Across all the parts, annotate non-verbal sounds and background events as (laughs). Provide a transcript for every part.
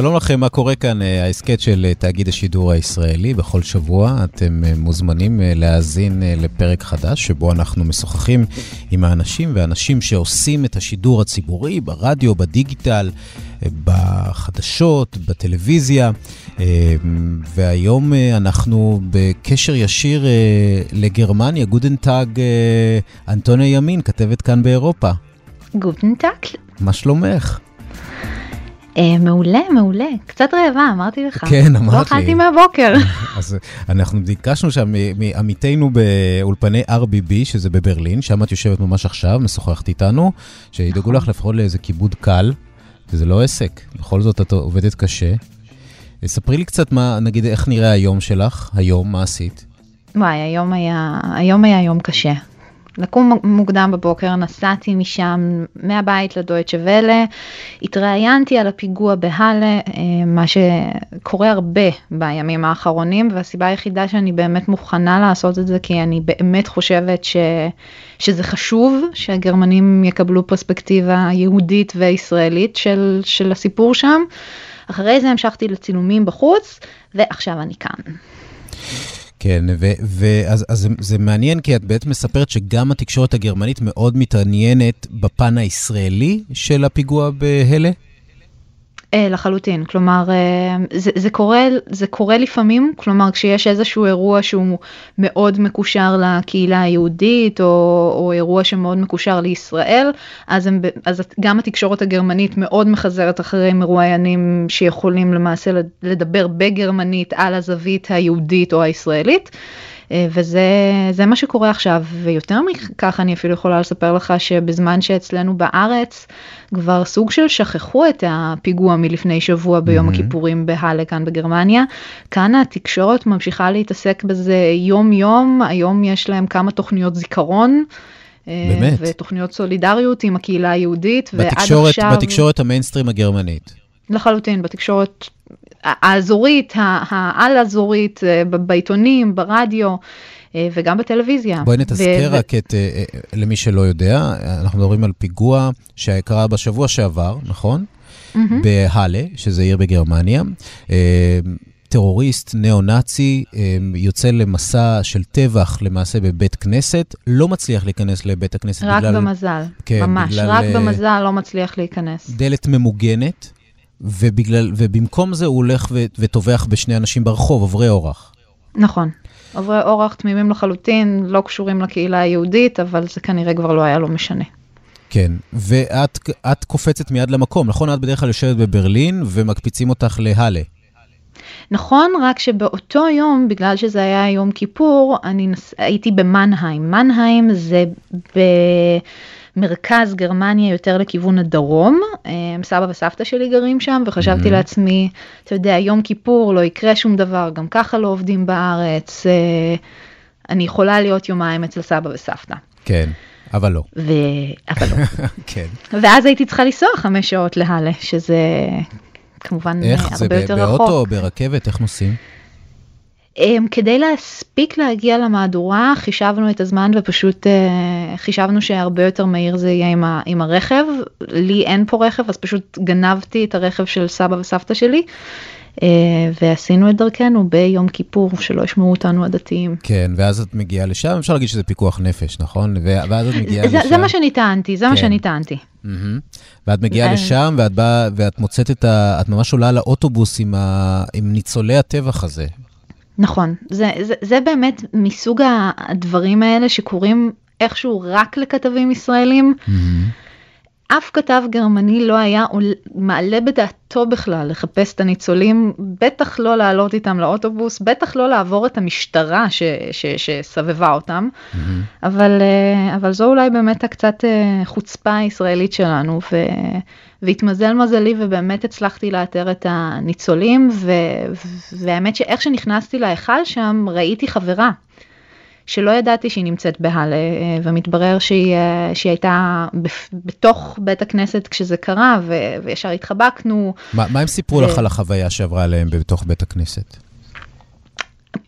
שלום לכם, מה קורה כאן? אה, ההסכת של אה, תאגיד השידור הישראלי. בכל שבוע אתם אה, מוזמנים להאזין לפרק חדש, שבו אנחנו משוחחים עם האנשים והנשים שעושים את השידור הציבורי ברדיו, בדיגיטל, בחדשות, בטלוויזיה. והיום אנחנו בקשר ישיר לגרמניה. Guten Tag אנטוניה ימין, כתבת כאן באירופה. גוטנטאק. מה שלומך? אה, מעולה, מעולה. קצת רעבה, אמרתי לך. כן, אמרת לי. לא אכלתי מהבוקר. (laughs) אז אנחנו ביקשנו שם מעמיתינו באולפני RBB, שזה בברלין, שם את יושבת ממש עכשיו, משוחחת איתנו, שידאגו נכון. לך לפחות לאיזה כיבוד קל, וזה לא עסק, בכל זאת את עובדת קשה. ספרי לי קצת מה, נגיד, איך נראה היום שלך, היום, מה עשית? וואי, היום היה, היום היה יום קשה. לקום מוקדם בבוקר, נסעתי משם מהבית לדויטשה ואלה, התראיינתי על הפיגוע בהאלה, אה, מה שקורה הרבה בימים האחרונים, והסיבה היחידה שאני באמת מוכנה לעשות את זה, כי אני באמת חושבת ש, שזה חשוב שהגרמנים יקבלו פרספקטיבה יהודית וישראלית של, של הסיפור שם. אחרי זה המשכתי לצילומים בחוץ, ועכשיו אני כאן. כן, ואז זה, זה מעניין, כי את בעצם מספרת שגם התקשורת הגרמנית מאוד מתעניינת בפן הישראלי של הפיגוע בהלה? אה, לחלוטין, כלומר אה, זה, זה, קורה, זה קורה לפעמים, כלומר כשיש איזשהו אירוע שהוא מאוד מקושר לקהילה היהודית או, או אירוע שמאוד מקושר לישראל, אז, הם, אז גם התקשורת הגרמנית מאוד מחזרת אחרי מרואיינים שיכולים למעשה לדבר בגרמנית על הזווית היהודית או הישראלית. אה, וזה מה שקורה עכשיו, ויותר מכך אני אפילו יכולה לספר לך שבזמן שאצלנו בארץ כבר סוג של שכחו את הפיגוע מלפני שבוע ביום mm-hmm. הכיפורים בהאלה כאן בגרמניה, כאן התקשורת ממשיכה להתעסק בזה יום יום, היום יש להם כמה תוכניות זיכרון. אה, באמת? ותוכניות סולידריות עם הקהילה היהודית, בתקשורת, ועד עכשיו... בתקשורת המיינסטרים הגרמנית. לחלוטין, בתקשורת האזורית, העל-אזורית, אה, בעיתונים, ברדיו. אה, וגם בטלוויזיה. בואי נתזכר ו... רק את, אה, למי שלא יודע, אנחנו מדברים על פיגוע שקרה בשבוע שעבר, נכון? Mm-hmm. בהאלה, שזה עיר בגרמניה. טרוריסט ניאו-נאצי יוצא למסע של טבח למעשה בבית כנסת, לא מצליח להיכנס לבית הכנסת רק בגלל... רק במזל, כן, ממש, בגלל, רק במזל לא מצליח להיכנס. דלת ממוגנת, ובגלל, ובמקום זה הוא הולך ו, וטובח בשני אנשים ברחוב, עוברי אורח. נכון. עוברי אורח תמימים לחלוטין, לא קשורים לקהילה היהודית, אבל זה כנראה כבר לא היה לו משנה. כן, ואת קופצת מיד למקום, נכון? את בדרך כלל יושבת בברלין ומקפיצים אותך להאלה. נכון, רק שבאותו יום, בגלל שזה היה יום כיפור, אני נס... הייתי במנהיים. מנהיים זה ב... מרכז גרמניה יותר לכיוון הדרום, אה, סבא וסבתא שלי גרים שם, וחשבתי mm-hmm. לעצמי, אתה יודע, יום כיפור לא יקרה שום דבר, גם ככה לא עובדים בארץ, אה, אני יכולה להיות יומיים אצל סבא וסבתא. כן. אבל לא. ו... אבל לא. (laughs) כן. ואז הייתי צריכה לנסוע חמש שעות להלה, שזה כמובן איך? הרבה יותר רחוק. איך? זה באוטו או ברכבת? איך נוסעים? Um, כדי להספיק להגיע למהדורה חישבנו את הזמן ופשוט uh, חישבנו שהרבה יותר מהיר זה יהיה עם, ה, עם הרכב. לי אין פה רכב אז פשוט גנבתי את הרכב של סבא וסבתא שלי. Uh, ועשינו את דרכנו ביום כיפור שלא ישמעו אותנו הדתיים. כן ואז את מגיעה לשם אפשר להגיד שזה פיקוח נפש נכון ואז את מגיעה זה, לשם. זה מה שאני טענתי זה כן. מה שאני טענתי. Mm-hmm. ואת מגיעה לשם ואת באה ואת מוצאת את ה... את ממש עולה לאוטובוס עם, ה... עם ניצולי הטבח הזה. נכון, זה, זה, זה באמת מסוג הדברים האלה שקורים איכשהו רק לכתבים ישראלים. Mm-hmm. אף כתב גרמני לא היה מעלה בדעתו בכלל לחפש את הניצולים, בטח לא לעלות איתם לאוטובוס, בטח לא לעבור את המשטרה ש, ש, שסבבה אותם, mm-hmm. אבל, אה, אבל זו אולי באמת הקצת אה, חוצפה הישראלית שלנו, ו, והתמזל מזלי ובאמת הצלחתי לאתר את הניצולים, ו, והאמת שאיך שנכנסתי להיכל שם ראיתי חברה. שלא ידעתי שהיא נמצאת בהלה, אה, ומתברר שהיא, אה, שהיא הייתה בתוך בית הכנסת כשזה קרה, ו, וישר התחבקנו. מה, מה הם סיפרו ו... לך על החוויה שעברה עליהם בתוך בית הכנסת?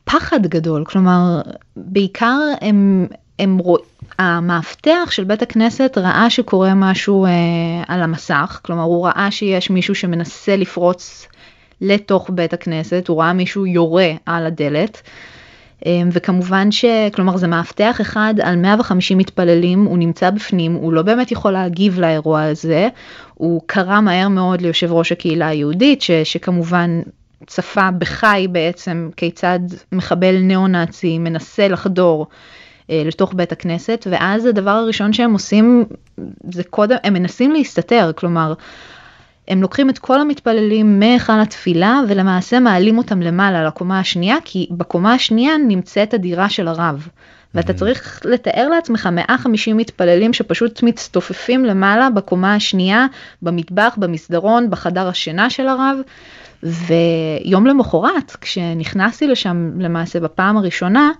פחד גדול, כלומר, בעיקר הם, הם רואים, המאבטח של בית הכנסת ראה שקורה משהו אה, על המסך, כלומר הוא ראה שיש מישהו שמנסה לפרוץ לתוך בית הכנסת, הוא ראה מישהו יורה על הדלת. אמ, וכמובן ש... כלומר זה מאבטח אחד על 150 מתפללים, הוא נמצא בפנים, הוא לא באמת יכול להגיב לאירוע הזה, הוא קרא מהר מאוד ליושב ראש הקהילה היהודית, ש... שכמובן צפה בחי בעצם כיצד מחבל ניאו-נאצי מנסה לחדור אה, לתוך בית הכנסת, ואז הדבר הראשון שהם עושים זה קודם, הם מנסים להסתתר, כלומר, הם לוקחים את כל המתפללים מהיכל התפילה ולמעשה מעלים אותם למעלה לקומה השנייה, כי בקומה השנייה נמצאת הדירה של הרב. ואתה צריך לתאר לעצמך 150 מתפללים שפשוט מצטופפים למעלה בקומה השנייה, במטבח, במסדרון, בחדר השינה של הרב. ויום למחרת, כשנכנסתי לשם למעשה בפעם הראשונה,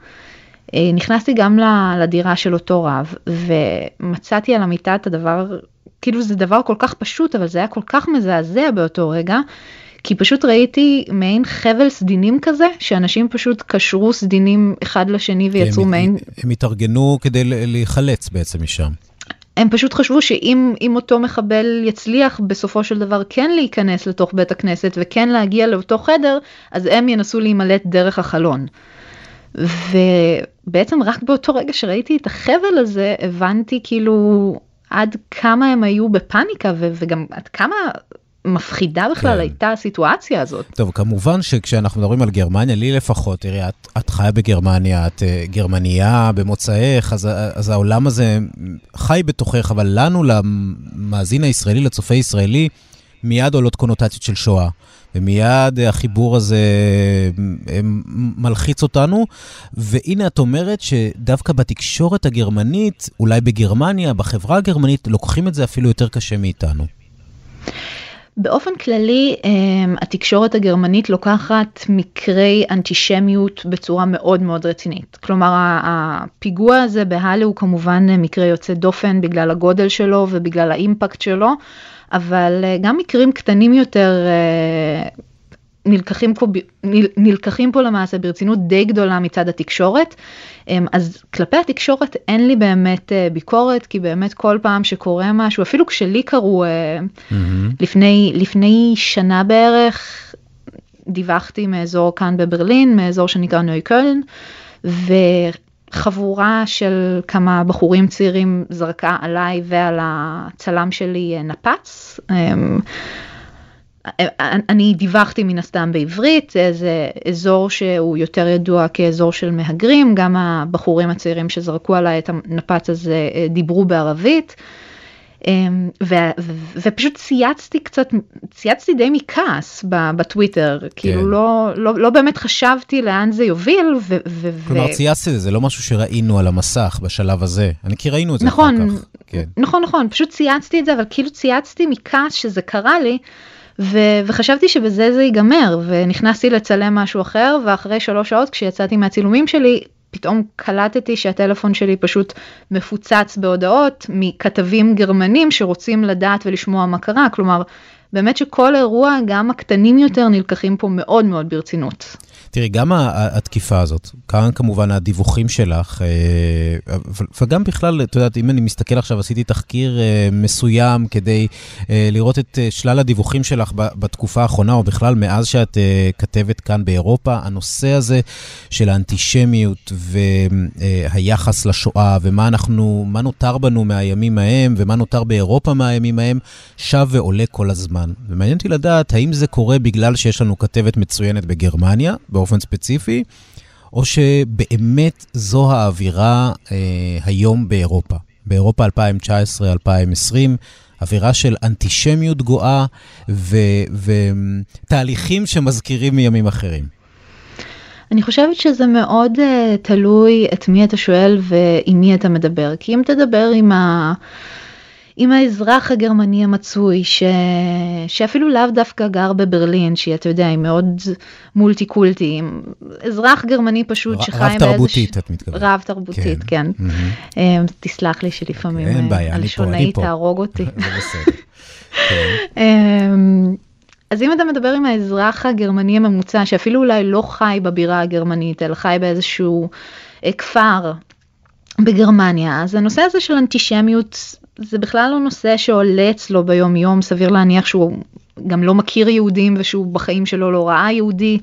אה, נכנסתי גם לדירה של אותו רב, ומצאתי על המיטה את הדבר כאילו זה דבר כל כך פשוט, אבל זה היה כל כך מזעזע באותו רגע, כי פשוט ראיתי מעין חבל סדינים כזה, שאנשים פשוט קשרו סדינים אחד לשני ויצרו הם, מעין... הם התארגנו כדי להיחלץ בעצם משם. הם פשוט חשבו שאם אותו מחבל יצליח בסופו של דבר כן להיכנס לתוך בית הכנסת וכן להגיע לאותו חדר, אז הם ינסו להימלט דרך החלון. ובעצם רק באותו רגע שראיתי את החבל הזה, הבנתי כאילו עד כמה הם היו בפאניקה ו- וגם עד כמה מפחידה בכלל כן. הייתה הסיטואציה הזאת. טוב, כמובן שכשאנחנו מדברים על גרמניה, לי לפחות, תראי, את, את חיה בגרמניה, את uh, גרמניה במוצאך, אז, אז העולם הזה חי בתוכך, אבל לנו, למאזין הישראלי, לצופה ישראלי, מיד עולות קונוטציות של שואה. ומיד החיבור הזה אה, מלחיץ אותנו. והנה את אומרת שדווקא בתקשורת הגרמנית, אולי בגרמניה, בחברה הגרמנית, לוקחים את זה אפילו יותר קשה מאיתנו. באופן כללי אה, התקשורת הגרמנית לוקחת מקרי אנטישמיות בצורה מאוד מאוד רצינית. כלומר הפיגוע הזה בהאלה הוא כמובן מקרה יוצא דופן בגלל הגודל שלו ובגלל האימפקט שלו, אבל אה, גם מקרים קטנים יותר אה, נלקחים פה, נלקחים פה למעשה ברצינות די גדולה מצד התקשורת. אמ, אז כלפי התקשורת אין לי באמת אה, ביקורת, כי באמת כל פעם שקורה משהו, אפילו כשלי קרו mm-hmm. לפני, לפני שנה בערך, דיווחתי מאזור כאן בברלין, מאזור שנקרא נוי קולן, חבורה של כמה בחורים צעירים זרקה עליי ועל הצלם שלי אה, נפץ. אמ, אה, אני דיווחתי מן הסתם בעברית, זה אזור שהוא יותר ידוע כאזור של מהגרים, גם הבחורים הצעירים שזרקו עליי את הנפץ הזה אה, דיברו בערבית. אמ, ו, ו, ופשוט צייצתי קצת, צייצתי די מכעס בטוויטר, כן. כאילו לא, לא, לא באמת חשבתי לאן זה יוביל. ו, ו, כלומר ו... צייצתי את זה, זה לא משהו שראינו על המסך בשלב הזה, אני כי ראינו את זה נכון, אחר כך. כן. נכון, נכון, פשוט צייצתי את זה, אבל כאילו צייצתי מכעס שזה קרה לי. ו- וחשבתי שבזה זה ייגמר ונכנסתי לצלם משהו אחר ואחרי שלוש שעות כשיצאתי מהצילומים שלי פתאום קלטתי שהטלפון שלי פשוט מפוצץ בהודעות מכתבים גרמנים שרוצים לדעת ולשמוע מה קרה, כלומר באמת שכל אירוע, גם הקטנים יותר, נלקחים פה מאוד מאוד ברצינות. תראי, גם התקיפה הזאת, כאן כמובן הדיווחים שלך, אה, וגם בכלל, את יודעת, אם אני מסתכל עכשיו, עשיתי תחקיר אה, מסוים כדי אה, לראות את שלל הדיווחים שלך בתקופה האחרונה, או בכלל מאז שאת כתבת כאן באירופה, הנושא הזה של האנטישמיות והיחס לשואה, ומה אנחנו, מה נותר בנו מהימים ההם, ומה נותר באירופה מהימים ההם, שב ועולה כל הזמן. ומעניין אותי לדעת, האם זה קורה בגלל שיש לנו כתבת מצוינת בגרמניה, באופן ספציפי, או שבאמת זו האווירה אה, היום באירופה. באירופה 2019-2020, אווירה של אנטישמיות גואה ותהליכים שמזכירים מימים אחרים. אני חושבת שזה מאוד uh, תלוי את מי אתה שואל ועם מי אתה מדבר. כי אם תדבר עם ה... עם האזרח הגרמני המצוי, ש... שאפילו לאו דווקא גר בברלין, שהיא, אתה יודע, היא מאוד מולטי קולטי, אזרח גרמני פשוט ר... שחי באיזה... רב תרבותית, את מתכוונת. רב תרבותית, כן. כן. Mm-hmm. תסלח לי שלפעמים אין בעיה, הלשונאי תהרוג (laughs) אותי. כן. אמ, אז אם אתה מדבר עם האזרח הגרמני הממוצע, שאפילו אולי לא חי בבירה הגרמנית, אלא חי באיזשהו אה, כפר בגרמניה, אז הנושא הזה של אנטישמיות זה בכלל לא נושא שעולה אצלו ביום יום, סביר להניח שהוא גם לא מכיר יהודים ושהוא בחיים שלו לא ראה יהודי.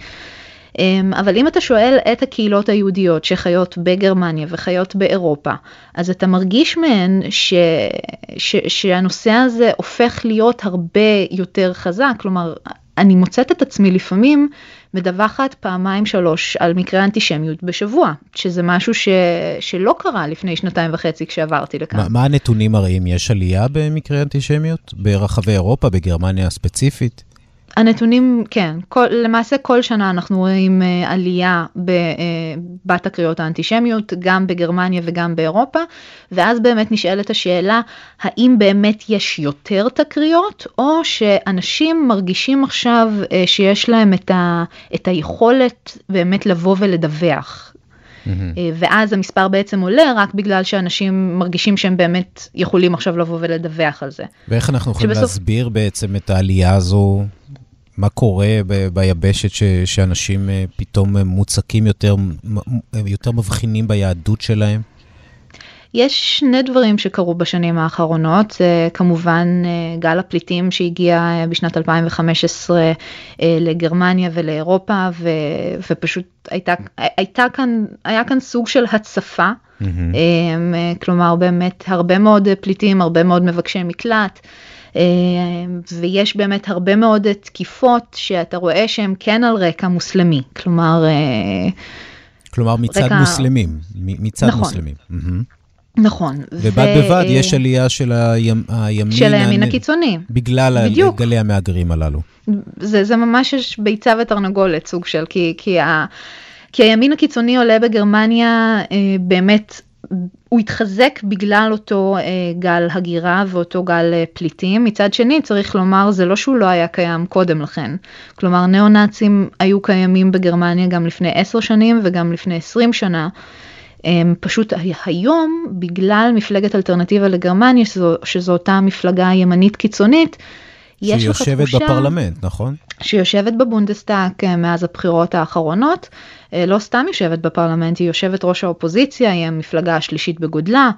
אמ, אבל אם אתה שואל את הקהילות היהודיות שחיות בגרמניה וחיות באירופה, אז אתה מרגיש מהן ש, ש, שהנושא הזה הופך להיות הרבה יותר חזק, כלומר, אני מוצאת את עצמי לפעמים מדווחת פעמיים שלוש על מקרי אנטישמיות בשבוע, שזה משהו ש... שלא קרה לפני שנתיים וחצי כשעברתי לכאן. מה, מה הנתונים מראים? יש עלייה במקרי אנטישמיות ברחבי אירופה, בגרמניה הספציפית? הנתונים, כן, כל, למעשה כל שנה אנחנו רואים uh, עלייה uh, בתקריות האנטישמיות, גם בגרמניה וגם באירופה, ואז באמת נשאלת השאלה, האם באמת יש יותר תקריות, או שאנשים מרגישים עכשיו uh, שיש להם את, ה, את היכולת באמת לבוא ולדווח. Mm-hmm. ואז המספר בעצם עולה רק בגלל שאנשים מרגישים שהם באמת יכולים עכשיו לבוא ולדווח על זה. ואיך אנחנו יכולים שבסוף... להסביר בעצם את העלייה הזו מה קורה ב- ביבשת ש- שאנשים uh, פתאום מוצקים יותר, יותר מבחינים ביהדות שלהם? יש שני דברים שקרו בשנים האחרונות, כמובן אה, גל הפליטים שהגיע אה, בשנת 2015 לגרמניה ולאירופה ו, ופשוט הייתה, הייתה כאן, היה כאן סוג של הצפה, mm-hmm. כלומר באמת הרבה מאוד פליטים, הרבה מאוד מבקשי מקלט. אה, ויש באמת הרבה מאוד תקיפות שאתה רואה שהן כן על רקע מוסלמי, כלומר... אה, כלומר מצד רקע... מוסלמים, מצד נכון. מוסלמים. נכון. ובד ו... בבד יש עלייה של הימ... הימין... של הימין הקיצוני. בגלל בדיוק. גלי המהגרים הללו. זה, זה ממש יש ביצה ותרנגולת סוג של, כי, כי, ה, כי הימין הקיצוני עולה בגרמניה אה, באמת הוא התחזק בגלל אותו אה, גל הגירה ואותו גל אה, פליטים. מצד שני, צריך לומר, זה לא שהוא לא היה קיים קודם לכן. כלומר, ניאו-נאצים היו קיימים בגרמניה גם לפני עשר שנים וגם לפני עשרים שנה. הם פשוט היום, בגלל מפלגת אלטרנטיבה לגרמניה, שזו, שזו אותה מפלגה ימנית קיצונית, יש לך תחושה... שהיא יושבת בפרלמנט, נכון? שיושבת בבונדסטאג אה, מאז הבחירות האחרונות, אה, לא סתם יושבת בפרלמנט, היא יושבת ראש האופוזיציה, היא המפלגה השלישית בגודלה.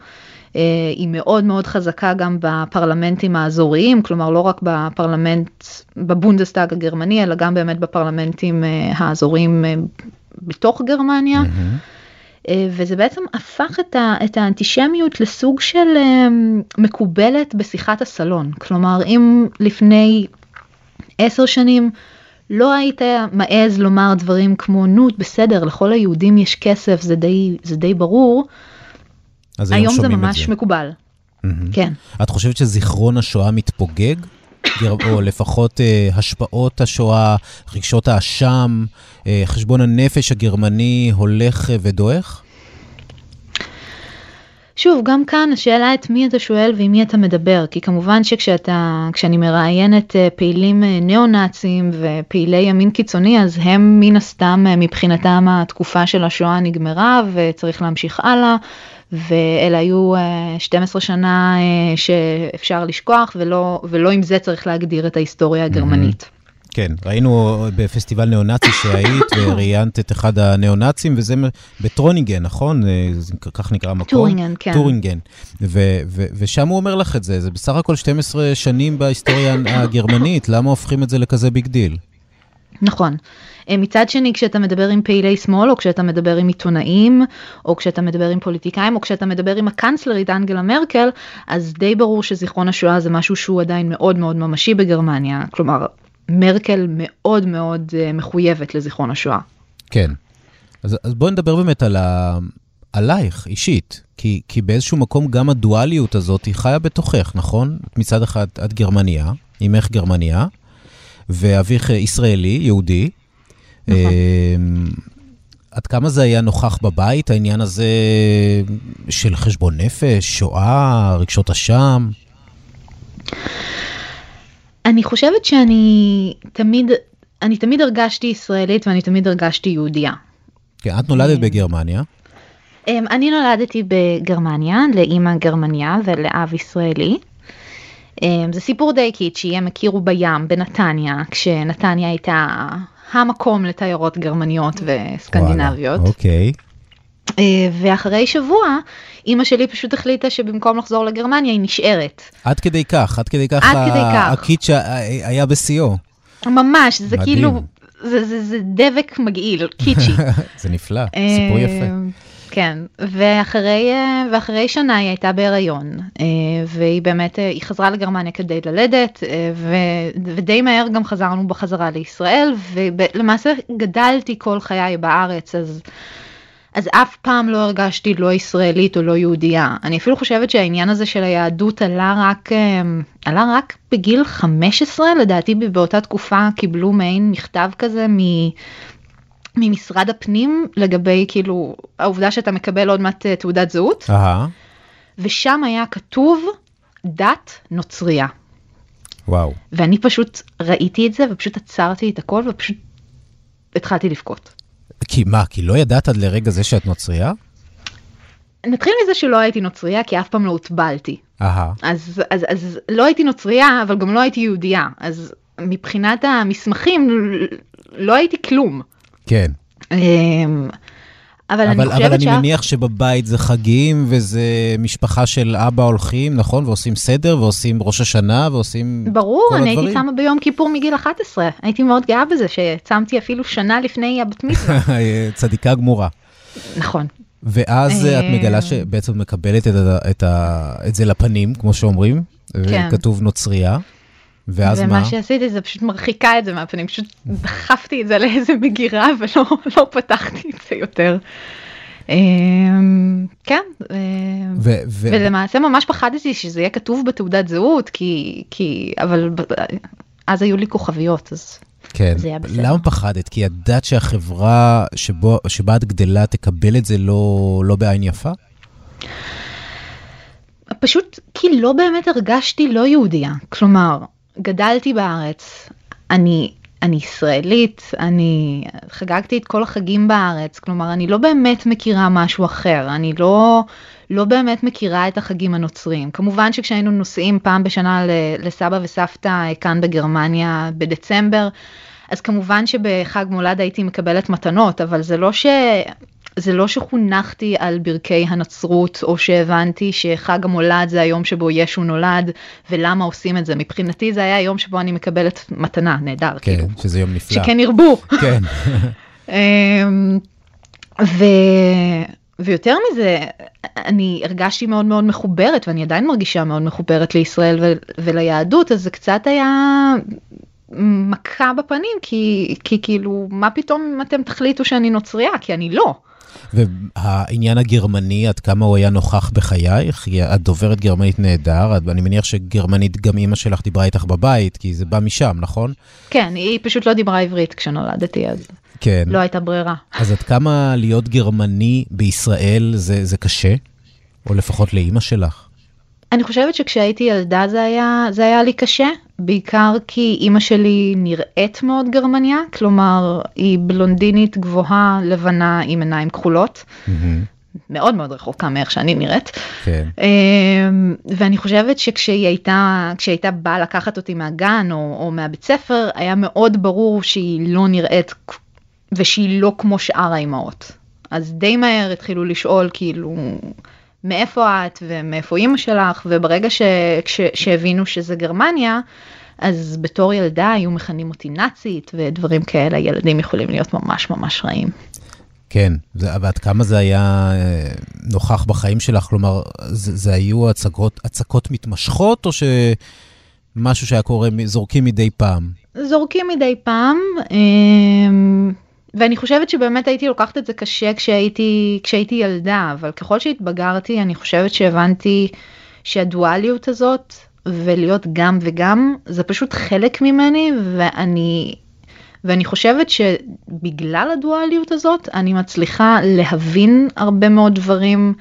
אה, היא מאוד מאוד חזקה גם בפרלמנטים האזוריים, כלומר לא רק בפרלמנט, בבונדסטאג הגרמני, אלא גם באמת בפרלמנטים האזוריים בתוך גרמניה. Mm-hmm. וזה בעצם הפך את, ה, את האנטישמיות לסוג של מקובלת בשיחת הסלון. כלומר, אם לפני עשר שנים לא היית מעז לומר דברים כמו, נו, בסדר, לכל היהודים יש כסף, זה די, זה די ברור. אז היום, היום זה ממש זה. מקובל. Mm-hmm. כן. את חושבת שזיכרון השואה מתפוגג? או לפחות uh, השפעות השואה, רגשות האשם, uh, חשבון הנפש הגרמני הולך uh, ודועך? שוב, גם כאן השאלה את מי אתה שואל ועם מי אתה מדבר, כי כמובן שכשאתה, כשאני מראיינת פעילים ניאו-נאצים ופעילי ימין קיצוני, אז הם מן הסתם מבחינתם התקופה של השואה נגמרה וצריך להמשיך הלאה, ואלה היו 12 שנה שאפשר לשכוח, ולא, ולא עם זה צריך להגדיר את ההיסטוריה הגרמנית. כן, ראינו בפסטיבל ניאו-נאצי שהיית (coughs) וראיינת את אחד הניאו-נאצים, וזה בטרונינגן, נכון? כך נקרא המקום? טורינגן, כן. טורינגן. ו- ו- ושם הוא אומר לך את זה, זה בסך הכל 12 שנים בהיסטוריה הגרמנית, למה הופכים את זה לכזה big deal? נכון. אה, מצד שני, כשאתה מדבר עם פעילי שמאל, או כשאתה מדבר עם עיתונאים, או כשאתה מדבר עם פוליטיקאים, או כשאתה מדבר עם הקאנצלרית אנגלה מרקל, אז די ברור שזיכרון השואה זה משהו שהוא עדיין מאוד מאוד ממשי בגרמניה. כלומר, מרקל מאוד מאוד אה, מחויבת לזיכרון השואה. כן. אז, אז בואי נדבר באמת על, ה, עלייך, אישית. כי, כי באיזשהו מקום גם הדואליות הזאת היא חיה בתוכך, נכון? מצד אחד את גרמניה, אמך גרמניה, ואביך ישראלי, יהודי. נכון. אמ, עד כמה זה היה נוכח בבית, העניין הזה של חשבון נפש, שואה, רגשות אשם? אני חושבת שאני תמיד, אני תמיד הרגשתי ישראלית ואני תמיד הרגשתי יהודייה. כן, את נולדת בגרמניה. אמ, אני נולדתי בגרמניה, לאימא גרמניה ולאב ישראלי. אמ, זה סיפור די קיצ'י, הם הכירו בים בנתניה, כשנתניה הייתה המקום לתיירות גרמניות וסקנדינביות. וואלה, אוקיי. אה, ואחרי שבוע, אימא שלי פשוט החליטה שבמקום לחזור לגרמניה היא נשארת. עד כדי כך, עד כדי כך, עד כדי כך. הקיץ' ה- היה בשיאו. ממש, זה מדהים. כאילו, זה, זה, זה דבק מגעיל, קיצ'י. (laughs) זה נפלא, סיפור אה, יפה. כן, ואחרי, אה, ואחרי שנה היא הייתה בהיריון, אה, והיא באמת, אה, היא חזרה לגרמניה כדי ללדת, ו, ודי מהר גם חזרנו בחזרה לישראל, ולמעשה גדלתי כל חיי בארץ, אז, אז אף פעם לא הרגשתי לא ישראלית או לא יהודייה. אני אפילו חושבת שהעניין הזה של היהדות עלה רק, עלה רק בגיל 15, לדעתי באותה תקופה קיבלו מעין מכתב כזה מ... ממשרד הפנים לגבי כאילו העובדה שאתה מקבל עוד מעט אה, תעודת זהות אהה, ושם היה כתוב דת נוצרייה וואו. ואני פשוט ראיתי את זה ופשוט עצרתי את הכל ופשוט התחלתי לבכות. כי מה, כי לא ידעת עד לרגע זה שאת נוצרייה? נתחיל מזה שלא הייתי נוצרייה כי אף פעם לא הוטבלתי אהה, אז, אז, אז לא הייתי נוצרייה אבל גם לא הייתי יהודייה אז מבחינת המסמכים לא הייתי כלום. כן. אמ, אבל אני אבל, אבל חושבת אני שאף מניח שבבית זה חגים וזה משפחה של אבא הולכים, נכון? ועושים סדר ועושים ראש השנה ועושים ברור, כל אני הייתי הדברים. צמה ביום כיפור מגיל 11, הייתי מאוד גאה בזה שצמתי אפילו שנה לפני הבת (laughs) מצווה. צדיקה גמורה. נכון. ואז אה, את מגלה שבעצם מקבלת את, ה, את, ה, את זה לפנים, כמו שאומרים, כן. וכתוב נוצרייה, ואז ומה מה? שעשיתי זה פשוט מרחיקה את זה מהפנים, פשוט דחפתי את זה לאיזה מגירה (laughs) ולא לא פתחתי את זה יותר. אמ, כן, אמ, ו- ו- ולמעשה ממש פחדתי שזה יהיה כתוב בתעודת זהות, כי, כי, אבל אז היו לי כוכביות, אז כן. זה היה בסדר. למה פחדת? כי ידעת שהחברה שבו, שבה את גדלה תקבל את זה לא, לא בעין יפה? פשוט כי לא באמת הרגשתי לא יהודייה. כלומר, גדלתי בארץ, אני, אני ישראלית, אני חגגתי את כל החגים בארץ, כלומר, אני לא באמת מכירה משהו אחר, אני לא, לא באמת מכירה את החגים הנוצריים. כמובן שכשהיינו נוסעים פעם בשנה לסבא וסבתא אה, כאן בגרמניה בדצמבר, אז כמובן שבחג מולד הייתי מקבלת מתנות, אבל זה לא ש... זה לא שחונכתי על ברכי הנצרות, או שהבנתי שחג המולד זה היום שבו ישו נולד, ולמה עושים את זה. מבחינתי זה היה היום שבו אני מקבלת מתנה, נהדר, כן, כאילו. שזה יום נפלא. שכן ירבו. כן. (laughs) אמ, ו... ויותר מזה, אני הרגשתי מאוד מאוד מחוברת, ואני עדיין מרגישה מאוד מחוברת לישראל ו... וליהדות, אז זה קצת היה מכה בפנים, כי, כי כאילו, מה פתאום אתם תחליטו שאני נוצרייה? כי אני לא. והעניין הגרמני, עד כמה הוא היה נוכח בחייך? את דוברת גרמנית נהדר, אני מניח שגרמנית גם אימא שלך דיברה איתך בבית, כי זה בא משם, נכון? כן, היא פשוט לא דיברה עברית כשנולדתי, אז כן. לא הייתה ברירה. אז עד כמה להיות גרמני בישראל זה, זה קשה? או לפחות לאימא שלך? אני חושבת שכשהייתי ילדה זה היה, זה היה לי קשה, בעיקר כי אימא שלי נראית מאוד גרמניה, כלומר היא בלונדינית גבוהה לבנה עם עיניים כחולות, מאוד מאוד רחוקה מאיך שאני נראית. כן. אמ, ואני חושבת שכשהיא הייתה, כשהיא הייתה באה לקחת אותי מהגן או, או מהבית ספר, היה מאוד ברור שהיא לא נראית ושהיא לא כמו שאר האימהות. אז די מהר התחילו לשאול כאילו, מאיפה את ומאיפה אימא שלך, וברגע ש, כש, שהבינו שזה גרמניה, אז בתור ילדה היו מכנים אותי נאצית ודברים כאלה, ילדים יכולים להיות ממש ממש רעים. כן, זה, ועד כמה זה היה אה, נוכח בחיים שלך? כלומר, זה, זה היו הצגות, הצקות מתמשכות, או שמשהו שהיה קורה, זורקים מדי פעם? זורקים מדי פעם, אמ, ואני חושבת שבאמת הייתי לוקחת את זה קשה כשהייתי, כשהייתי ילדה, אבל ככל שהתבגרתי, אני חושבת שהבנתי שהדואליות הזאת, ולהיות גם וגם, זה פשוט חלק ממני, ואני, ואני חושבת שבגלל הדואליות הזאת, אני מצליחה להבין הרבה מאוד דברים.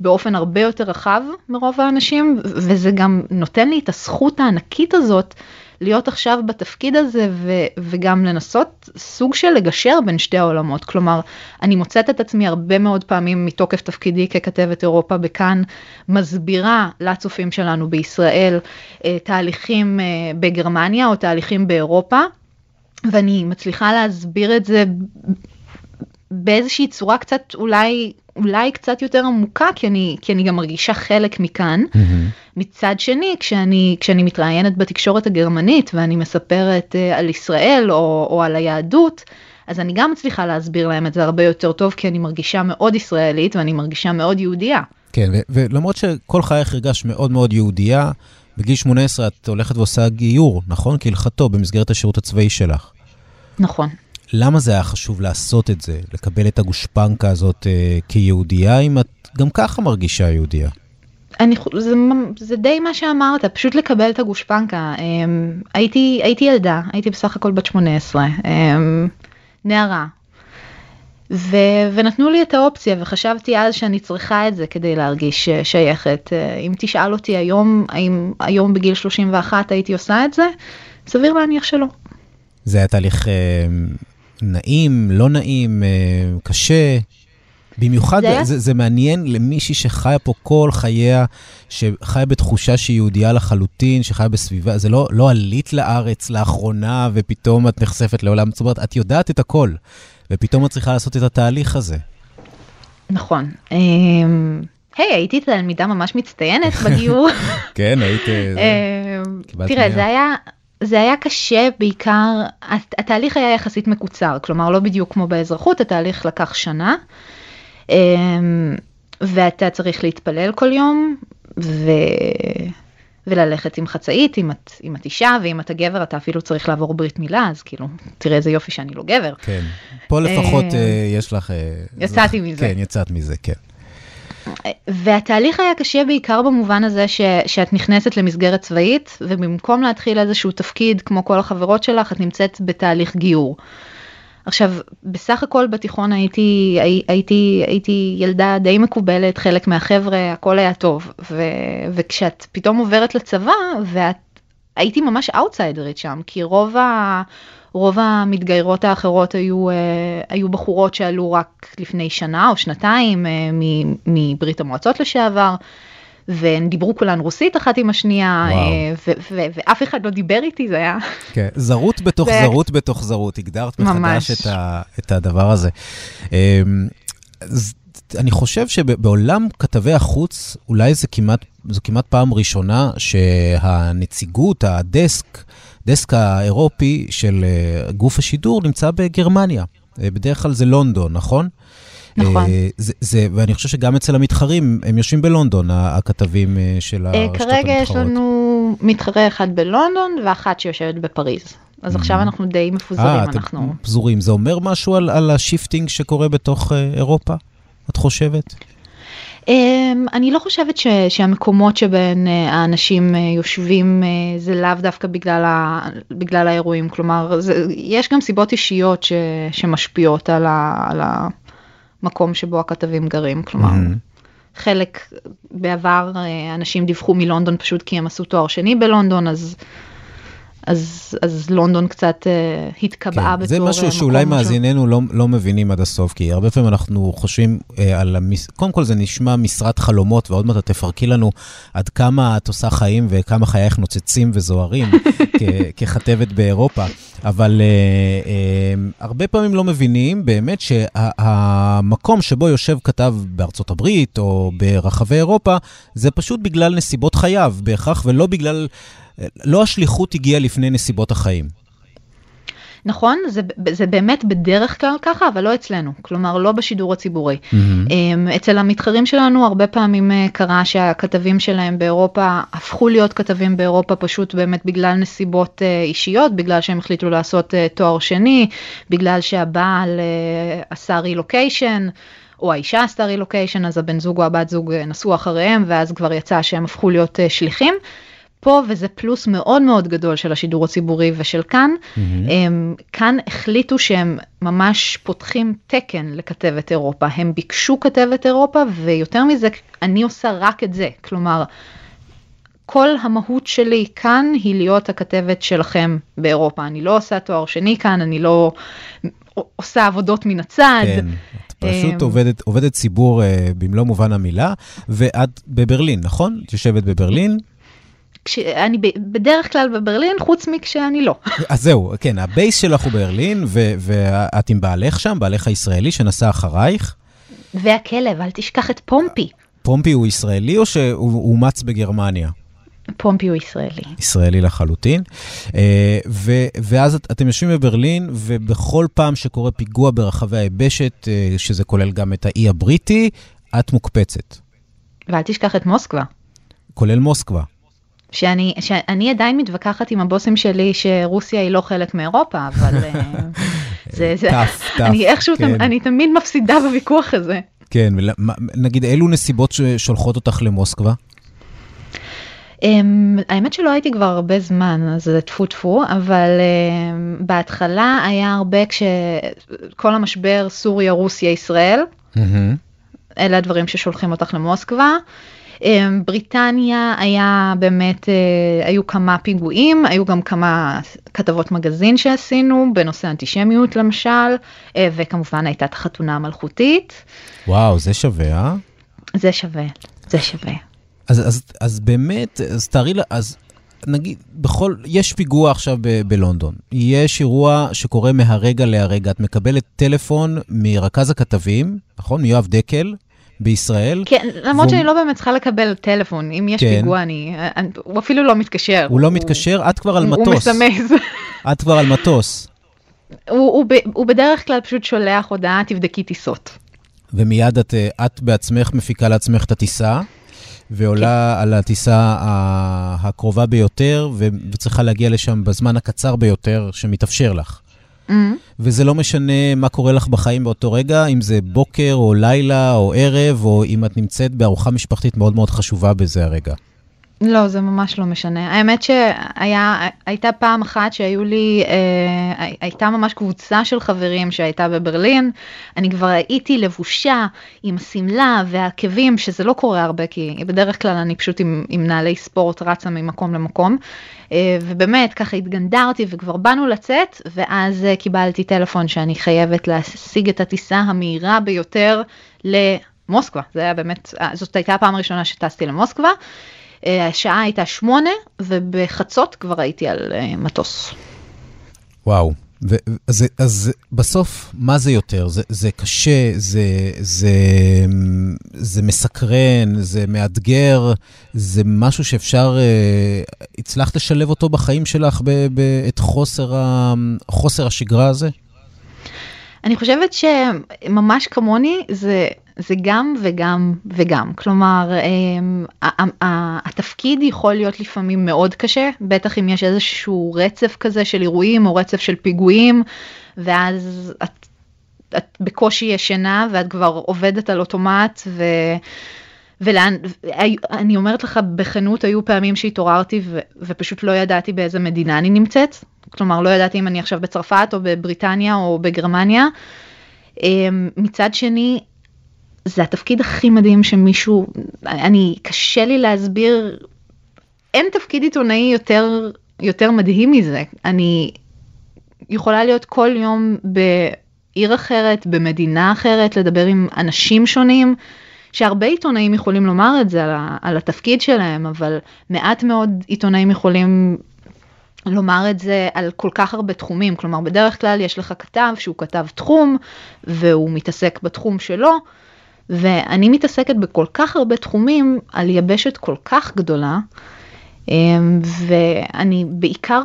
באופן הרבה יותר רחב מרוב האנשים, וזה גם נותן לי את הזכות הענקית הזאת להיות עכשיו בתפקיד הזה ו- וגם לנסות סוג של לגשר בין שתי העולמות. כלומר, אני מוצאת את עצמי הרבה מאוד פעמים מתוקף תפקידי ככתבת אירופה בכאן, מסבירה לצופים שלנו בישראל אה, תהליכים אה, בגרמניה או תהליכים באירופה, ואני מצליחה להסביר את זה באיזושהי צורה קצת אולי אולי קצת יותר עמוקה כי אני כי אני גם מרגישה חלק מכאן. Mm-hmm. מצד שני כשאני כשאני מתראיינת בתקשורת הגרמנית ואני מספרת uh, על ישראל או, או על היהדות. אז אני גם מצליחה להסביר להם את זה הרבה יותר טוב כי אני מרגישה מאוד ישראלית ואני מרגישה מאוד יהודייה. כן, ולמרות שכל חייך הרגש מאוד מאוד יהודייה, בגיל 18 את הולכת ועושה גיור, נכון? כהלכתו במסגרת השירות הצבאי שלך. נכון. למה זה היה חשוב לעשות את זה, לקבל את הגושפנקה הזאת אה, כיהודייה, אם את גם ככה מרגישה יהודייה? אני, זה, זה די מה שאמרת, פשוט לקבל את הגושפנקה. אה, הייתי, הייתי ילדה, הייתי בסך הכל בת 18, אה, נערה. ו, ונתנו לי את האופציה וחשבתי אז שאני צריכה את זה כדי להרגיש שייכת. אה, אם תשאל אותי היום, האם היום בגיל 31 הייתי עושה את זה, סביר להניח שלא. זה היה תהליך אה, נעים, לא נעים, אה, קשה. במיוחד זה, זה, זה מעניין למישהי שחיה פה כל חייה, שחיה בתחושה שהיא יהודייה לחלוטין, שחיה בסביבה, זה לא, לא עלית לארץ לאחרונה ופתאום את נחשפת לעולם, זאת אומרת, את יודעת את הכל, ופתאום את צריכה לעשות את התהליך הזה. נכון. אמ, היי, hey, הייתי תלמידה ממש מצטיינת בגיור. (laughs) כן, היית... אמ, תראה, זה היה... זה היה קשה בעיקר, התהליך היה יחסית מקוצר, כלומר לא בדיוק כמו באזרחות, התהליך לקח שנה, אמ, ואתה צריך להתפלל כל יום, ו... וללכת עם חצאית, אם את, אם את אישה, ואם אתה גבר אתה אפילו צריך לעבור ברית מילה, אז כאילו, תראה איזה יופי שאני לא גבר. כן, פה לפחות אמ, אה, יש לך... אה, יצאתי מזה. כן, יצאת מזה, כן. והתהליך היה קשה בעיקר במובן הזה ש, שאת נכנסת למסגרת צבאית ובמקום להתחיל איזשהו תפקיד כמו כל החברות שלך את נמצאת בתהליך גיור. עכשיו בסך הכל בתיכון הייתי הייתי הייתי ילדה די מקובלת חלק מהחבר'ה הכל היה טוב ו, וכשאת פתאום עוברת לצבא ואת הייתי ממש אאוטסיידרית שם כי רוב ה... רוב המתגיירות האחרות היו, אה, היו בחורות שעלו רק לפני שנה או שנתיים אה, מברית המועצות לשעבר. והן דיברו כולן רוסית אחת עם השנייה, אה, ואף אחד לא דיבר איתי, זה היה... כן, זרות בתוך (laughs) זרות בתוך זרות, הגדרת מחדש את, ה, את הדבר הזה. אמ, אני חושב שבעולם כתבי החוץ, אולי זה כמעט, זו כמעט פעם ראשונה שהנציגות, הדסק, הדסק האירופי של אה, גוף השידור נמצא בגרמניה. אה, בדרך כלל זה לונדון, נכון? נכון. אה, זה, זה, ואני חושב שגם אצל המתחרים, הם יושבים בלונדון, הכתבים של הרשתות המתחרות. כרגע יש לנו מתחרה אחד בלונדון ואחת שיושבת בפריז. אז mm-hmm. עכשיו אנחנו די מפוזרים, אה, אנחנו... פזורים. זה אומר משהו על, על ה shifting שקורה בתוך אירופה, את חושבת? אמ, אני לא חושבת ש, שהמקומות שבהם אה, האנשים אה, יושבים אה, זה לאו דווקא בגלל, ה, בגלל האירועים, כלומר זה, יש גם סיבות אישיות ש, שמשפיעות על, ה, על המקום שבו הכתבים גרים, כלומר. Mm-hmm. חלק בעבר אנשים דיווחו מלונדון פשוט כי הם עשו תואר שני בלונדון אז אז, אז לונדון קצת uh, התקבעה כן, בתור זה משהו שאולי מאזיננו לא, לא מבינים עד הסוף, כי הרבה פעמים אנחנו חושבים uh, על, המס... קודם כל זה נשמע משרת חלומות, ועוד מעט תפרקי לנו עד כמה את עושה חיים וכמה חייך נוצצים וזוהרים (laughs) כ- ככתבת באירופה. אבל uh, uh, הרבה פעמים לא מבינים באמת שהמקום שה- שבו יושב כתב בארצות הברית או ברחבי אירופה, זה פשוט בגלל נסיבות חייו בהכרח, ולא בגלל... לא השליחות הגיעה לפני נסיבות החיים. נכון, זה, זה באמת בדרך כלל ככה, אבל לא אצלנו, כלומר לא בשידור הציבורי. Mm-hmm. אצל המתחרים שלנו הרבה פעמים אה, קרה שהכתבים שלהם באירופה הפכו להיות כתבים באירופה פשוט באמת בגלל נסיבות אה, אישיות, בגלל שהם החליטו לעשות אה, תואר שני, בגלל שהבעל עשה רילוקיישן. או האישה עשתה רילוקיישן, אז הבן זוג או הבת זוג נסעו אחריהם, ואז כבר יצא שהם הפכו להיות שליחים. פה, וזה פלוס מאוד מאוד גדול של השידור הציבורי ושל כאן, mm-hmm. הם, כאן החליטו שהם ממש פותחים תקן לכתבת אירופה. הם ביקשו כתבת אירופה, ויותר מזה, אני עושה רק את זה. כלומר, כל המהות שלי כאן היא להיות הכתבת שלכם באירופה. אני לא עושה תואר שני כאן, אני לא עושה עבודות מן הצד. כן. את פשוט עובדת, עובדת ציבור uh, במלוא מובן המילה, ואת בברלין, נכון? את יושבת בברלין, כשאני בדרך כלל בברלין, חוץ מכשאני לא. אז זהו, כן, ה base שלך הוא ברלין, ואת עם בעלך שם, בעלך הישראלי שנסע אחרייך. והכלב, אל תשכח את פומפי. פומפי הוא ישראלי או שהוא אומץ בגרמניה? פומפי הוא ישראלי. ישראלי לחלוטין. אה, ו- ואז את, אתם יושבים בברלין, ובכל פעם שקורה פיגוע ברחבי היבשת, אה, שזה כולל גם את האי הבריטי, את מוקפצת. ואל תשכח את מוסקבה. כולל מוסקבה. שאני, שאני עדיין מתווכחת עם הבוסים שלי שרוסיה היא לא חלק מאירופה, אבל אה, (laughs) זה, זה, טף, טף, אני איכשהו, כן. אני תמיד מפסידה בוויכוח הזה. כן, נגיד אילו נסיבות שולחות אותך למוסקבה? Um, האמת שלא הייתי כבר הרבה זמן, אז זה טפו טפו, אבל um, בהתחלה היה הרבה כשכל המשבר סוריה, רוסיה, ישראל, mm-hmm. אלה הדברים ששולחים אותך למוסקבה. אמ, בריטניה היה באמת, אה, היו כמה פיגועים, היו גם כמה כתבות מגזין שעשינו בנושא אנטישמיות למשל, אה, וכמובן הייתה את החתונה המלכותית. וואו, זה שווה, אה? זה שווה, זה שווה. אז, אז, אז באמת, אז תארי אז נגיד, בכל, יש פיגוע עכשיו ב- בלונדון, יש אירוע שקורה מהרגע להרגע, את מקבלת טלפון מרכז הכתבים, נכון? מיואב דקל, בישראל. כן, למרות והוא... שאני לא באמת צריכה לקבל טלפון, אם יש כן. פיגוע, אני, אני, הוא אפילו לא מתקשר. הוא לא מתקשר, את כבר על מטוס. הוא מסמס. (laughs) את כבר על מטוס. הוא, הוא, ב, הוא בדרך כלל פשוט שולח הודעה, תבדקי טיסות. ומיד את, את בעצמך מפיקה לעצמך את הטיסה, ועולה כן. על הטיסה הקרובה ביותר, וצריכה להגיע לשם בזמן הקצר ביותר שמתאפשר לך. Mm-hmm. וזה לא משנה מה קורה לך בחיים באותו רגע, אם זה בוקר או לילה או ערב, או אם את נמצאת בארוחה משפחתית מאוד מאוד חשובה בזה הרגע. לא, זה ממש לא משנה. האמת שהייתה פעם אחת שהיו לי, אה, הייתה ממש קבוצה של חברים שהייתה בברלין. אני כבר הייתי לבושה עם השמלה והעקבים, שזה לא קורה הרבה, כי בדרך כלל אני פשוט עם, עם נעלי ספורט רצה ממקום למקום. אה, ובאמת, ככה התגנדרתי וכבר באנו לצאת, ואז אה, קיבלתי טלפון שאני חייבת להשיג את הטיסה המהירה ביותר למוסקבה. זה היה באמת, אה, זאת הייתה הפעם הראשונה שטסתי למוסקבה. השעה הייתה שמונה, ובחצות כבר הייתי על מטוס. וואו. אז, אז בסוף, מה זה יותר? זה, זה קשה, זה, זה, זה מסקרן, זה מאתגר, זה משהו שאפשר, אה, הצלחת לשלב אותו בחיים שלך, ב, ב, את חוסר, ה, חוסר השגרה הזה? אני חושבת שממש כמוני, זה זה גם וגם וגם. כלומר, אמ, התפקיד יכול להיות לפעמים מאוד קשה, בטח אם יש איזשהו רצף כזה של אירועים או רצף של פיגועים, ואז את, את בקושי ישנה ואת כבר עובדת על אוטומט, ו... ולאן, אני אומרת לך בכנות, היו פעמים שהתעוררתי ו, ופשוט לא ידעתי באיזה מדינה אני נמצאת. כלומר, לא ידעתי אם אני עכשיו בצרפת או בבריטניה או בגרמניה. אמ, מצד שני, זה התפקיד הכי מדהים שמישהו, אני, קשה לי להסביר, אין תפקיד עיתונאי יותר, יותר מדהים מזה. אני יכולה להיות כל יום בעיר אחרת, במדינה אחרת, לדבר עם אנשים שונים, שהרבה עיתונאים יכולים לומר את זה על, ה, על התפקיד שלהם, אבל מעט מאוד עיתונאים יכולים לומר את זה על כל כך הרבה תחומים, כלומר בדרך כלל יש לך כתב שהוא כתב תחום והוא מתעסק בתחום שלו, ואני מתעסקת בכל כך הרבה תחומים על יבשת כל כך גדולה, אמ, ואני בעיקר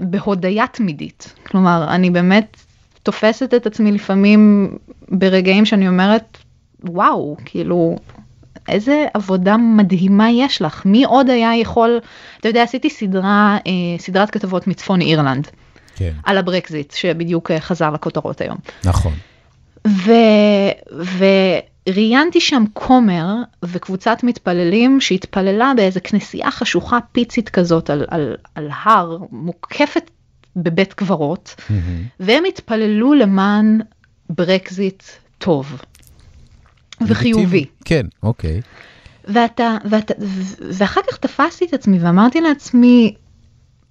בהודיה תמידית, כלומר אני באמת תופסת את עצמי לפעמים ברגעים שאני אומרת וואו כאילו איזה עבודה מדהימה יש לך מי עוד היה יכול אתה יודע עשיתי סדרה אה, סדרת כתבות מצפון אירלנד כן. על הברקזיט שבדיוק אה, חזר לכותרות היום. נכון. ו... וראיינתי שם כומר וקבוצת מתפללים שהתפללה באיזה כנסייה חשוכה פיצית כזאת על, על, על הר מוקפת בבית קברות mm-hmm. והם התפללו למען ברקזיט טוב וחיובי. כן, אוקיי. ואתה, ואתה, ואחר כך תפסתי את עצמי ואמרתי לעצמי,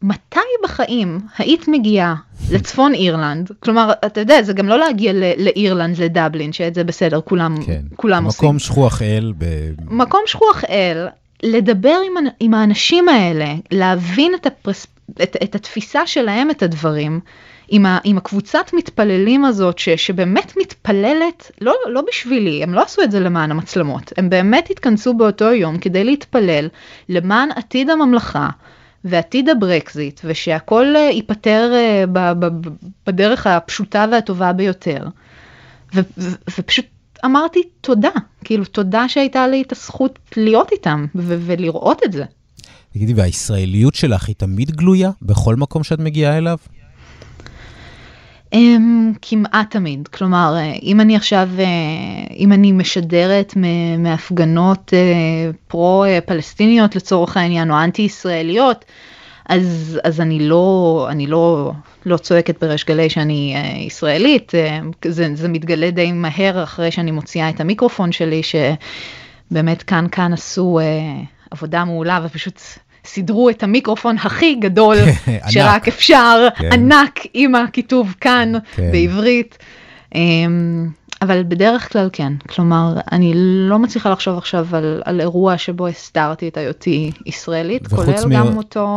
מתי בחיים היית מגיעה לצפון אירלנד, כלומר, אתה יודע, זה גם לא להגיע לאירלנד, לדבלין, שאת זה בסדר, כולם, כן. כולם עושים. מקום שכוח אל. ב... מקום שכוח אל, לדבר עם, עם האנשים האלה, להבין את, הפרס, את, את התפיסה שלהם את הדברים, עם, ה, עם הקבוצת מתפללים הזאת, ש, שבאמת מתפללת, לא, לא בשבילי, הם לא עשו את זה למען המצלמות, הם באמת התכנסו באותו יום כדי להתפלל למען עתיד הממלכה. ועתיד הברקזיט, ושהכול אה, ייפתר אה, בדרך הפשוטה והטובה ביותר. ופשוט אמרתי תודה, כאילו תודה שהייתה לי את הזכות להיות איתם ולראות את זה. תגידי, והישראליות שלך היא תמיד גלויה בכל מקום שאת מגיעה אליו? Um, כמעט תמיד, כלומר אה, אם אני עכשיו, uh, אם אני משדרת מהפגנות uh, פרו-פלסטיניות לצורך העניין או אנטי ישראליות, אז, אז אני לא, אני לא, לא צועקת בריש גלי שאני ישראלית, זה, זה מתגלה די מהר אחרי שאני מוציאה את המיקרופון שלי, שבאמת כאן כאן עשו עבודה מעולה ופשוט סידרו את המיקרופון הכי גדול (laughs) שרק אפשר, כן. ענק עם הכיתוב כאן כן. בעברית. אבל בדרך כלל כן, כלומר אני לא מצליחה לחשוב עכשיו על, על אירוע שבו הסתרתי את היותי ישראלית, כולל מ... גם אותו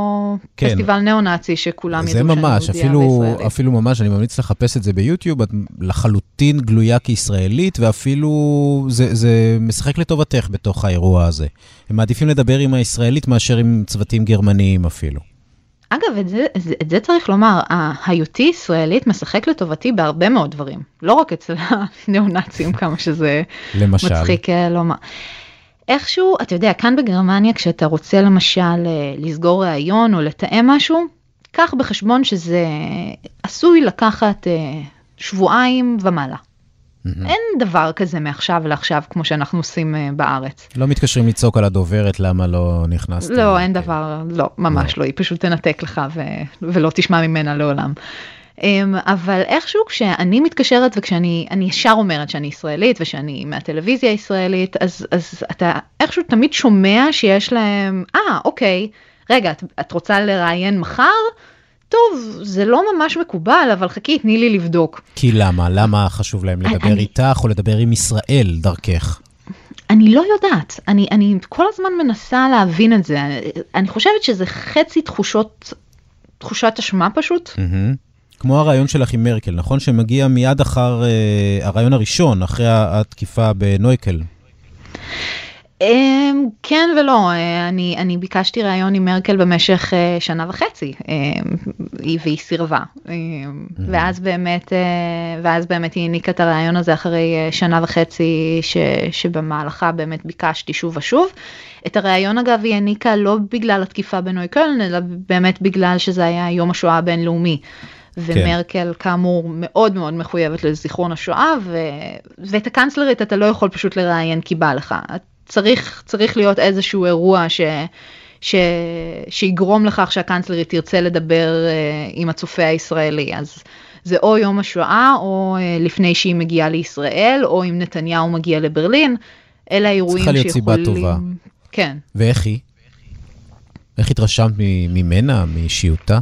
כן. פסטיבל ניאו-נאצי שכולם ידעו שאני ממש, אפילו, אפילו ממש, אני ממליץ לחפש את זה ביוטיוב, את לחלוטין גלויה כישראלית, ואפילו זה, זה משחק לטובתך בתוך האירוע הזה. הם מעדיפים לדבר עם הישראלית מאשר עם צוותים גרמניים אפילו. אגב, את זה, את זה צריך לומר, היותי ישראלית משחק לטובתי בהרבה מאוד דברים, לא רק אצל הניאו-נאצים, (laughs) כמה שזה למשל. מצחיק אה, לומר. איכשהו, אתה יודע, כאן בגרמניה, כשאתה רוצה למשל אה, לסגור ראיון או לתאם משהו, קח בחשבון שזה עשוי לקחת אה, שבועיים ומעלה. Mm-hmm. אין דבר כזה מעכשיו לעכשיו כמו שאנחנו עושים uh, בארץ. לא מתקשרים לצעוק על הדוברת למה לא נכנסת. לא, אין דבר, לא, ממש לא, לא היא פשוט תנתק לך ו... ולא תשמע ממנה לעולם. Um, אבל איכשהו כשאני מתקשרת וכשאני ישר אומרת שאני ישראלית ושאני מהטלוויזיה הישראלית, אז, אז אתה איכשהו תמיד שומע שיש להם, אה, ah, אוקיי, רגע, את, את רוצה לראיין מחר? טוב, זה לא ממש מקובל, אבל חכי, תני לי לבדוק. כי למה? למה חשוב להם לדבר אני... איתך או לדבר עם ישראל דרכך? אני לא יודעת, אני, אני כל הזמן מנסה להבין את זה. אני חושבת שזה חצי תחושות, תחושת אשמה פשוט. Mm-hmm. כמו הרעיון שלך עם מרקל, נכון? שמגיע מיד אחר uh, הרעיון הראשון, אחרי התקיפה בנויקל. אמ, כן ולא, אה, אני, אני ביקשתי ראיון עם מרקל במשך אה, שנה וחצי אמ, והיא סירבה אמ, ואז באמת אה, ואז באמת היא העניקה את הראיון הזה אחרי שנה וחצי ש, שבמהלכה באמת ביקשתי שוב ושוב. את הראיון אגב היא העניקה לא בגלל התקיפה בנוי קולן אלא באמת בגלל שזה היה יום השואה הבינלאומי. כן. ומרקל כן. כאמור מאוד מאוד מחויבת לזיכרון השואה ו... ואת הקאנצלרית אתה לא יכול פשוט לראיין כי בא לך. צריך, צריך להיות איזשהו אירוע ש, ש, שיגרום לכך שהקאנצלרית תרצה לדבר uh, עם הצופה הישראלי. אז זה או יום השואה, או uh, לפני שהיא מגיעה לישראל, או אם נתניהו מגיע לברלין. אלה האירועים שיכולים... צריכה להיות סיבה טובה. כן. ואיך היא? איך התרשמת ממנה, מאישיותה?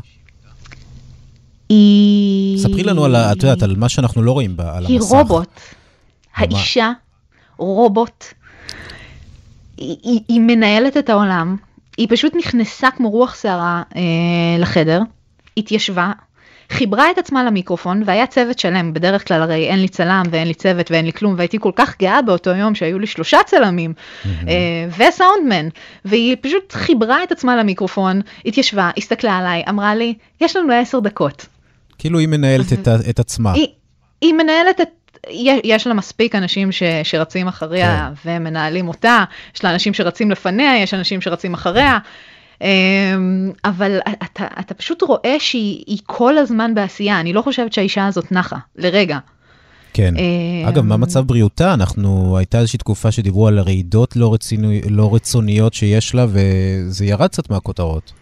היא... ספרי לנו על, את יודעת, על מה שאנחנו לא רואים בה, על היא המסך. היא רובוט. האישה, רובוט, היא, היא, היא מנהלת את העולם, היא פשוט נכנסה כמו רוח שערה אה, לחדר, התיישבה, חיברה את עצמה למיקרופון והיה צוות שלם, בדרך כלל הרי אין לי צלם ואין לי צוות ואין לי כלום, והייתי כל כך גאה באותו יום שהיו לי שלושה צלמים אה, וסאונדמן, והיא פשוט חיברה את עצמה למיקרופון, התיישבה, הסתכלה עליי, אמרה לי, יש לנו עשר דקות. כאילו היא מנהלת את, את עצמה. היא, היא מנהלת את... יש- יש לה מספיק אנשים ש, שרצים אחריה כן. ומנהלים אותה, יש לה אנשים שרצים לפניה, יש אנשים שרצים אחריה, אמ, אבל אתה, אתה פשוט רואה שהיא היא כל הזמן בעשייה, אני לא חושבת שהאישה הזאת נחה, לרגע. כן. אה, אגב, מה מצב בריאותה? אנחנו, הייתה איזושהי תקופה שדיברו על רעידות לא, רצינו, לא רצוניות שיש לה, וזה ירד קצת מהכותרות.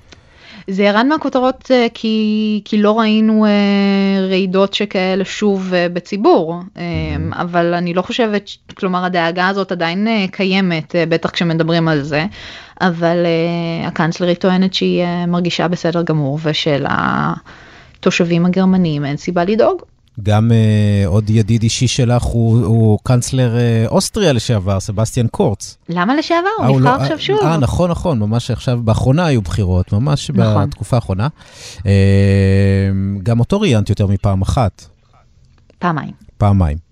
זה ירד מהכותרות אה, כי, כי לא ראינו אה, רעידות שכאלה שוב אה, בציבור, אה, אבל אני לא חושבת, כלומר הדאגה הזאת עדיין קיימת, בטח כשמדברים על זה, אבל הקנצלרית טוענת שהיא מרגישה בסדר גמור ושלתושבים הגרמנים אין סיבה לדאוג. גם אה, עוד ידיד אישי שלך הוא, הוא קאנצלר אה, אוסטריה לשעבר, סבסטיאן קורץ. למה לשעבר? אה, הוא נבחר לא- עכשיו שוב. אה, נכון, נכון, ממש עכשיו, באחרונה היו בחירות, ממש נכון. בתקופה האחרונה. אה, גם אותו ראיינתי יותר מפעם אחת, פעמיים. פעמיים.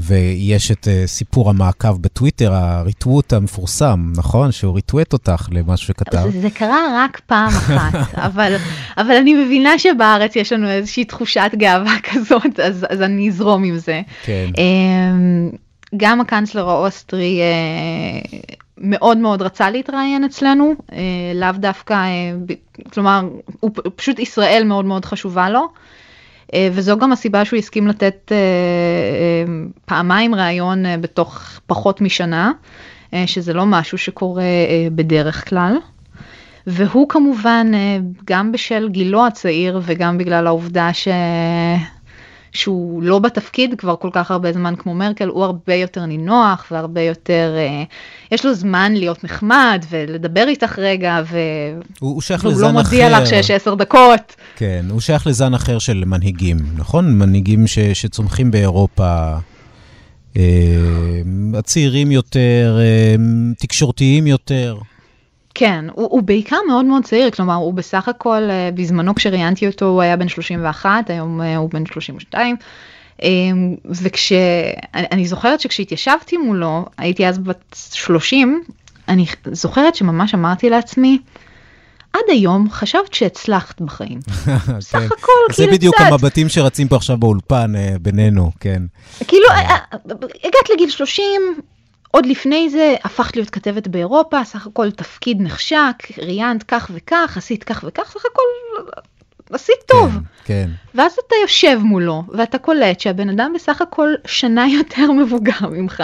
ויש את uh, סיפור המעקב בטוויטר, הריטווט המפורסם, נכון? שהוא ריטווט אותך למשהו שכתב. זה, זה קרה רק פעם אחת, (laughs) אבל, אבל אני מבינה שבארץ יש לנו איזושהי תחושת גאווה (laughs) כזאת, אז, אז אני אזרום עם זה. כן. אמ, גם הקנצלר האוסטרי אה, מאוד מאוד רצה להתראיין אצלנו, אה, לאו דווקא, אה, כלומר, הוא פשוט ישראל מאוד מאוד חשובה לו. אה, וזו גם הסיבה שהוא הסכים לתת אה, אה, פעמיים ראיון בתוך פחות משנה, שזה לא משהו שקורה בדרך כלל. והוא כמובן, גם בשל גילו הצעיר וגם בגלל העובדה ש... שהוא לא בתפקיד כבר כל כך הרבה זמן כמו מרקל, הוא הרבה יותר נינוח והרבה יותר, אה, יש לו זמן להיות נחמד ולדבר איתך רגע, ו... הוא, הוא שייך והוא לזן לא אחר. מודיע לך שיש עשר דקות. כן, הוא שייך לזן אחר של מנהיגים, נכון? מנהיגים ש, שצומחים באירופה, אה, הצעירים יותר, אה, תקשורתיים יותר. כן, הוא, הוא בעיקר מאוד מאוד צעיר, כלומר הוא בסך הכל, אה, בזמנו כשראיינתי אותו הוא היה בן 31, היום אה, הוא בן 32. וכש... אני, זוכרת שכשהתיישבתי מולו, הייתי אז בת 30, אני זוכרת שממש אמרתי לעצמי, עד היום חשבת שהצלחת בחיים. (laughs) סך כן. הכל, זה כאילו בדיוק קצת. המבטים שרצים פה עכשיו באולפן אה, בינינו, כן. כאילו, אה, הגעת לגיל 30, עוד לפני זה הפכת להיות כתבת באירופה, סך הכל תפקיד נחשק, ראיינת כך וכך, עשית כך וכך, סך הכל עשית טוב. כן, כן. ואז אתה יושב מולו, ואתה קולט שהבן אדם בסך הכל שנה יותר מבוגר ממך,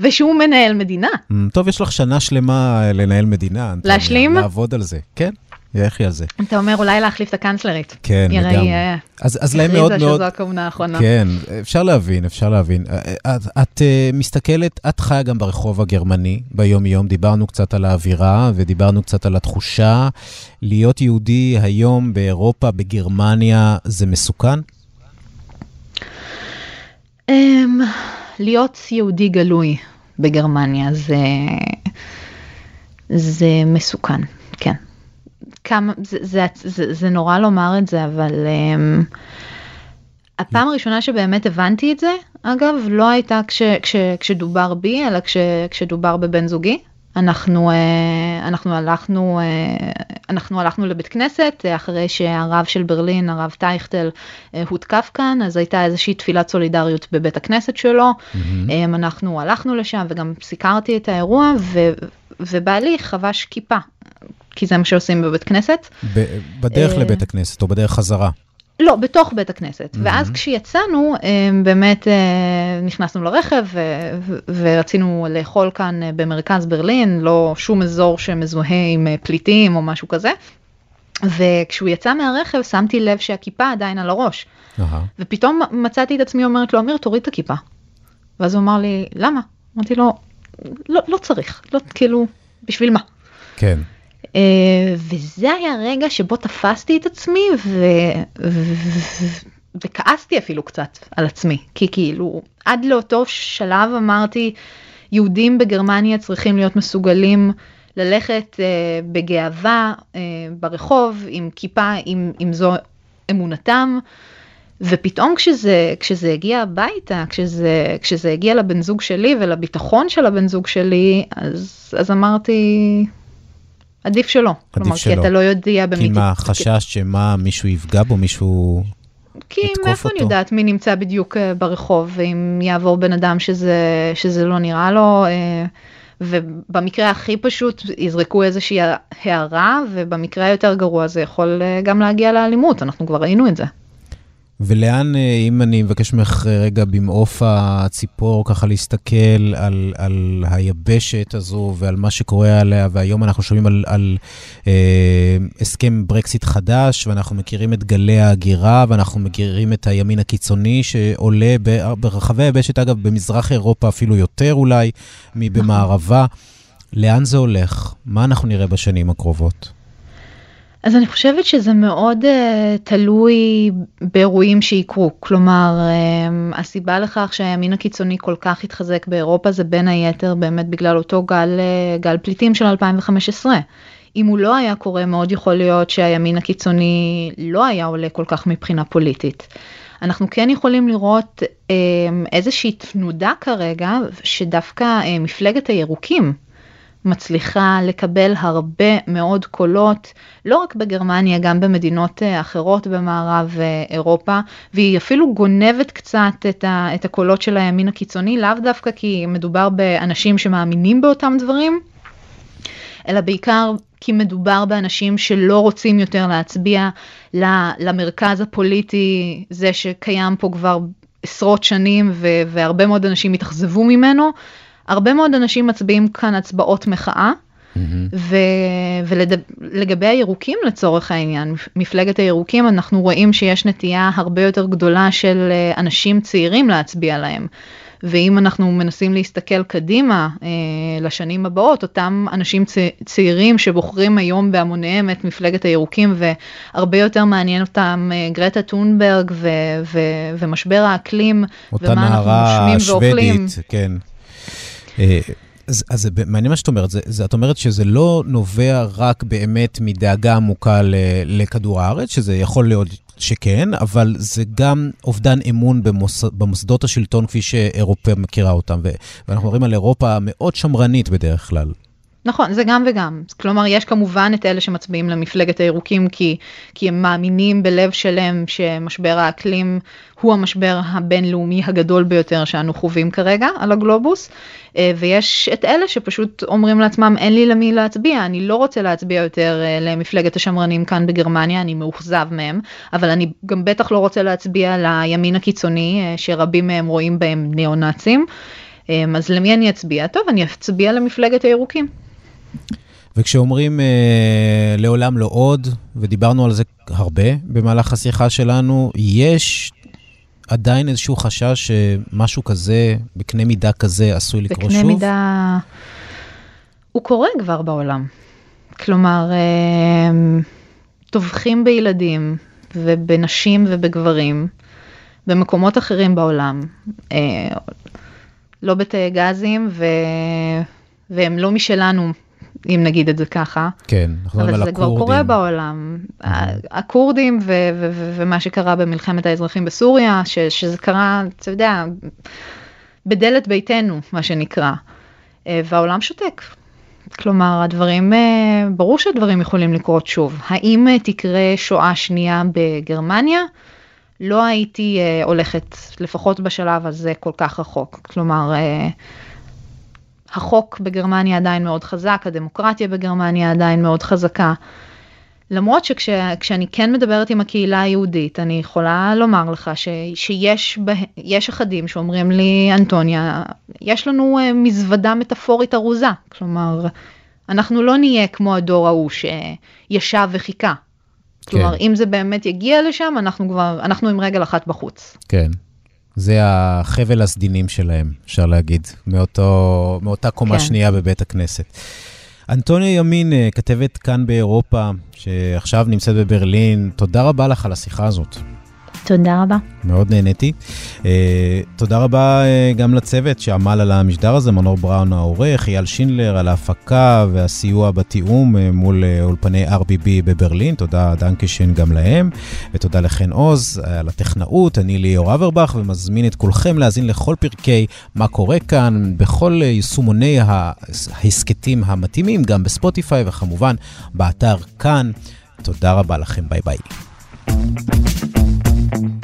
ושהוא מנהל מדינה. Mm, טוב, יש לך שנה שלמה אה, לנהל מדינה. להשלים? לעבוד על זה, כן. לכי על זה. אתה אומר אולי להחליף את הקנצלרית. כן, לגמרי. אה, אז, אז להם מאוד הכריזה מאוד... שזו הכהונה האחרונה. כן, אפשר להבין, אפשר להבין. את, את אה, מסתכלת, את חיה גם ברחוב הגרמני ביום-יום, דיברנו קצת על האווירה ודיברנו קצת על התחושה. להיות יהודי היום באירופה, בגרמניה, זה מסוכן? אמ, להיות יהודי גלוי בגרמניה זה, זה מסוכן, כן. כמה, זה, זה, זה, זה נורא לומר את זה, אבל um, הפעם הראשונה שבאמת הבנתי את זה, אגב, לא הייתה כש, כש, כשדובר בי, אלא כש, כשדובר בבן זוגי. אנחנו, אה, אנחנו, הלכנו, אה, אנחנו הלכנו לבית כנסת אה, אחרי שהרב של ברלין, הרב טייכטל, הותקף כאן, אז הייתה איזושהי תפילת סולידריות בבית הכנסת שלו. אה, אנחנו הלכנו לשם וגם סיקרתי את האירוע, ו, ובעלי חבש כיפה, כי זה מה שעושים בבית כנסת. ב- בדרך אה, לבית הכנסת או בדרך חזרה? לא, בתוך בית הכנסת. ואז כשיצאנו, אה, באמת אה, נכנסנו לרכב ו- ורצינו לאכול כאן במרכז ברלין, לא שום אזור שמזוהה עם פליטים או משהו כזה. וכשהוא יצא מהרכב שמתי לב שהכיפה עדיין על הראש. אהה. ופתאום מצאתי את עצמי אומרת לו, אמיר, תוריד את הכיפה. ואז הוא אמר לי, למה? אמרתי לו, לא, לא צריך, לא, כאילו, בשביל מה? כן. Uh, וזה היה רגע שבו תפסתי את עצמי ו... וכעסתי אפילו קצת על עצמי, כי כאילו עד לאותו שלב אמרתי יהודים בגרמניה צריכים להיות מסוגלים ללכת uh, בגאווה uh, ברחוב עם כיפה, אם, אם זו אמונתם. ופתאום כשזה, כשזה הגיע הביתה, כשזה, כשזה הגיע לבן זוג שלי ולביטחון של הבן זוג שלי, אז, אז אמרתי, עדיף שלא. עדיף כלומר, שלא. כי אתה לא יודע במי... כי מה, חשש שמה, מישהו יפגע בו, מישהו כי מאיפה אני יודעת מי נמצא בדיוק אה, ברחוב, ואם יעבור בן אדם שזה, שזה לא נראה לו, אה, ובמקרה הכי פשוט יזרקו איזושהי הערה, ובמקרה היותר גרוע זה יכול אה, גם להגיע לאלימות, אנחנו כבר ראינו את זה. ולאן, אה, אם אני מבקש ממך רגע במעוף הציפור, ככה להסתכל על, על היבשת הזו ועל מה שקורה עליה, והיום אנחנו שומעים על, על אה, הסכם ברקסיט חדש, ואנחנו מכירים את גלי ההגירה, ואנחנו מכירים את הימין הקיצוני שעולה ברחבי היבשת, אגב, במזרח אירופה אפילו יותר אולי מבמערבה. לאן זה הולך? מה אנחנו נראה בשנים הקרובות? אז אני חושבת שזה מאוד uh, תלוי באירועים שיקרו. כלומר, uh, הסיבה לכך שהימין הקיצוני כל כך התחזק באירופה זה בין היתר באמת בגלל אותו גל, uh, גל פליטים של 2015. אם הוא לא היה קורה, מאוד יכול להיות שהימין הקיצוני לא היה עולה כל כך מבחינה פוליטית. אנחנו כן יכולים לראות אה, איזושהי תנודה כרגע, שדווקא אה, מפלגת הירוקים, מצליחה לקבל הרבה מאוד קולות, לא רק בגרמניה, גם במדינות אה, אחרות במערב אה, אירופה, והיא אפילו גונבת קצת את, ה, את הקולות של הימין הקיצוני, לאו דווקא כי מדובר באנשים שמאמינים באותם דברים, אלא בעיקר כי מדובר באנשים שלא רוצים יותר להצביע למרכז הפוליטי, זה שקיים פה כבר עשרות שנים והרבה מאוד אנשים התאכזבו ממנו, הרבה מאוד אנשים מצביעים כאן הצבעות מחאה. Mm-hmm. ולגבי הירוקים לצורך העניין, מפלגת הירוקים, אנחנו רואים שיש נטייה הרבה יותר גדולה של אה, אנשים צעירים להצביע להם. ואם אנחנו מנסים להסתכל קדימה אה, לשנים הבאות, אותם אנשים צ... צעירים שבוחרים היום בהמוניהם את מפלגת הירוקים והרבה יותר מעניין אותם אה, גרטה טונברג ו... ו... ומשבר האקלים, ומה אנחנו נושמים ואוכלים. אותה נערה שוודית, כן. אה, אז, אז זה מעניין מה שאת אומרת, זה, זה, את אומרת שזה לא נובע רק באמת מדאגה עמוקה ל, לכדור הארץ, שזה יכול להיות שכן, אבל זה גם אובדן אמון במוס, במוסדות השלטון כפי שאירופה מכירה אותם, ו, ואנחנו מדברים על אירופה מאוד שמרנית בדרך כלל. נכון, זה גם וגם. כלומר, יש כמובן את אלה שמצביעים למפלגת הירוקים כי, כי הם מאמינים בלב שלם שמשבר האקלים הוא המשבר הבינלאומי הגדול ביותר שאנו חווים כרגע על הגלובוס, אה, ויש את אלה שפשוט אומרים לעצמם, אין לי למי להצביע, אני לא רוצה להצביע יותר אה, למפלגת השמרנים כאן בגרמניה, אני מאוכזב מהם, אבל אני גם בטח לא רוצה להצביע לימין הקיצוני, אה, שרבים מהם רואים בהם ניאו-נאצים. אז למי אני אצביע? טוב, אני אצביע למפלגת הירוקים. וכשאומרים אה, לעולם לא עוד, ודיברנו על זה הרבה במהלך השיחה שלנו, יש עדיין איזשהו חשש שמשהו כזה, בקנה מידה כזה, עשוי לקרות שוב? בקנה מידה... הוא קורה כבר בעולם. כלומר, אה, טובחים בילדים ובנשים ובגברים במקומות אחרים בעולם. אה, לא בתאי גזים, ו... והם לא משלנו אם נגיד את זה ככה. כן, אנחנו מדברים על הכורדים. אבל זה כבר קורה בעולם. Mm-hmm. הכורדים ו- ו- ו- ומה שקרה במלחמת האזרחים בסוריה, ש- שזה קרה, אתה יודע, בדלת ביתנו, מה שנקרא. אה, והעולם שותק. כלומר, הדברים, אה, ברור שהדברים יכולים לקרות שוב. האם אה, תקרה שואה שנייה בגרמניה? לא הייתי הולכת, לפחות בשלב הזה, כל כך רחוק. כלומר, החוק בגרמניה עדיין מאוד חזק, הדמוקרטיה בגרמניה עדיין מאוד חזקה. למרות שכשאני כן מדברת עם הקהילה היהודית, אני יכולה לומר לך ש, שיש בה, אחדים שאומרים לי, אנטוניה, יש לנו uh, מזוודה מטאפורית ארוזה. כלומר, אנחנו לא נהיה כמו הדור ההוא שישב וחיכה. כלומר, כן. אם זה באמת יגיע לשם, אנחנו כבר, אנחנו עם רגל אחת בחוץ. כן. זה החבל הסדינים שלהם, אפשר להגיד, מאותו, מאותה קומה כן. שנייה בבית הכנסת. אנטוניה ימין, אה, כתבת כאן באירופה, שעכשיו נמצאת בברלין, תודה רבה לך על השיחה הזאת. תודה רבה. מאוד נהניתי. Uh, תודה רבה uh, גם לצוות שעמל על המשדר הזה, מנור בראון העורך, אייל שינדלר על ההפקה והסיוע בתיאום uh, מול uh, אולפני RBB בברלין, תודה danke schön גם להם, ותודה לחן עוז uh, על הטכנאות, אני ליאור אברבך, ומזמין את כולכם להאזין לכל פרקי מה קורה כאן, בכל uh, יישומוני ההסכתים המתאימים, גם בספוטיפיי וכמובן באתר כאן. תודה רבה לכם, ביי ביי. thank you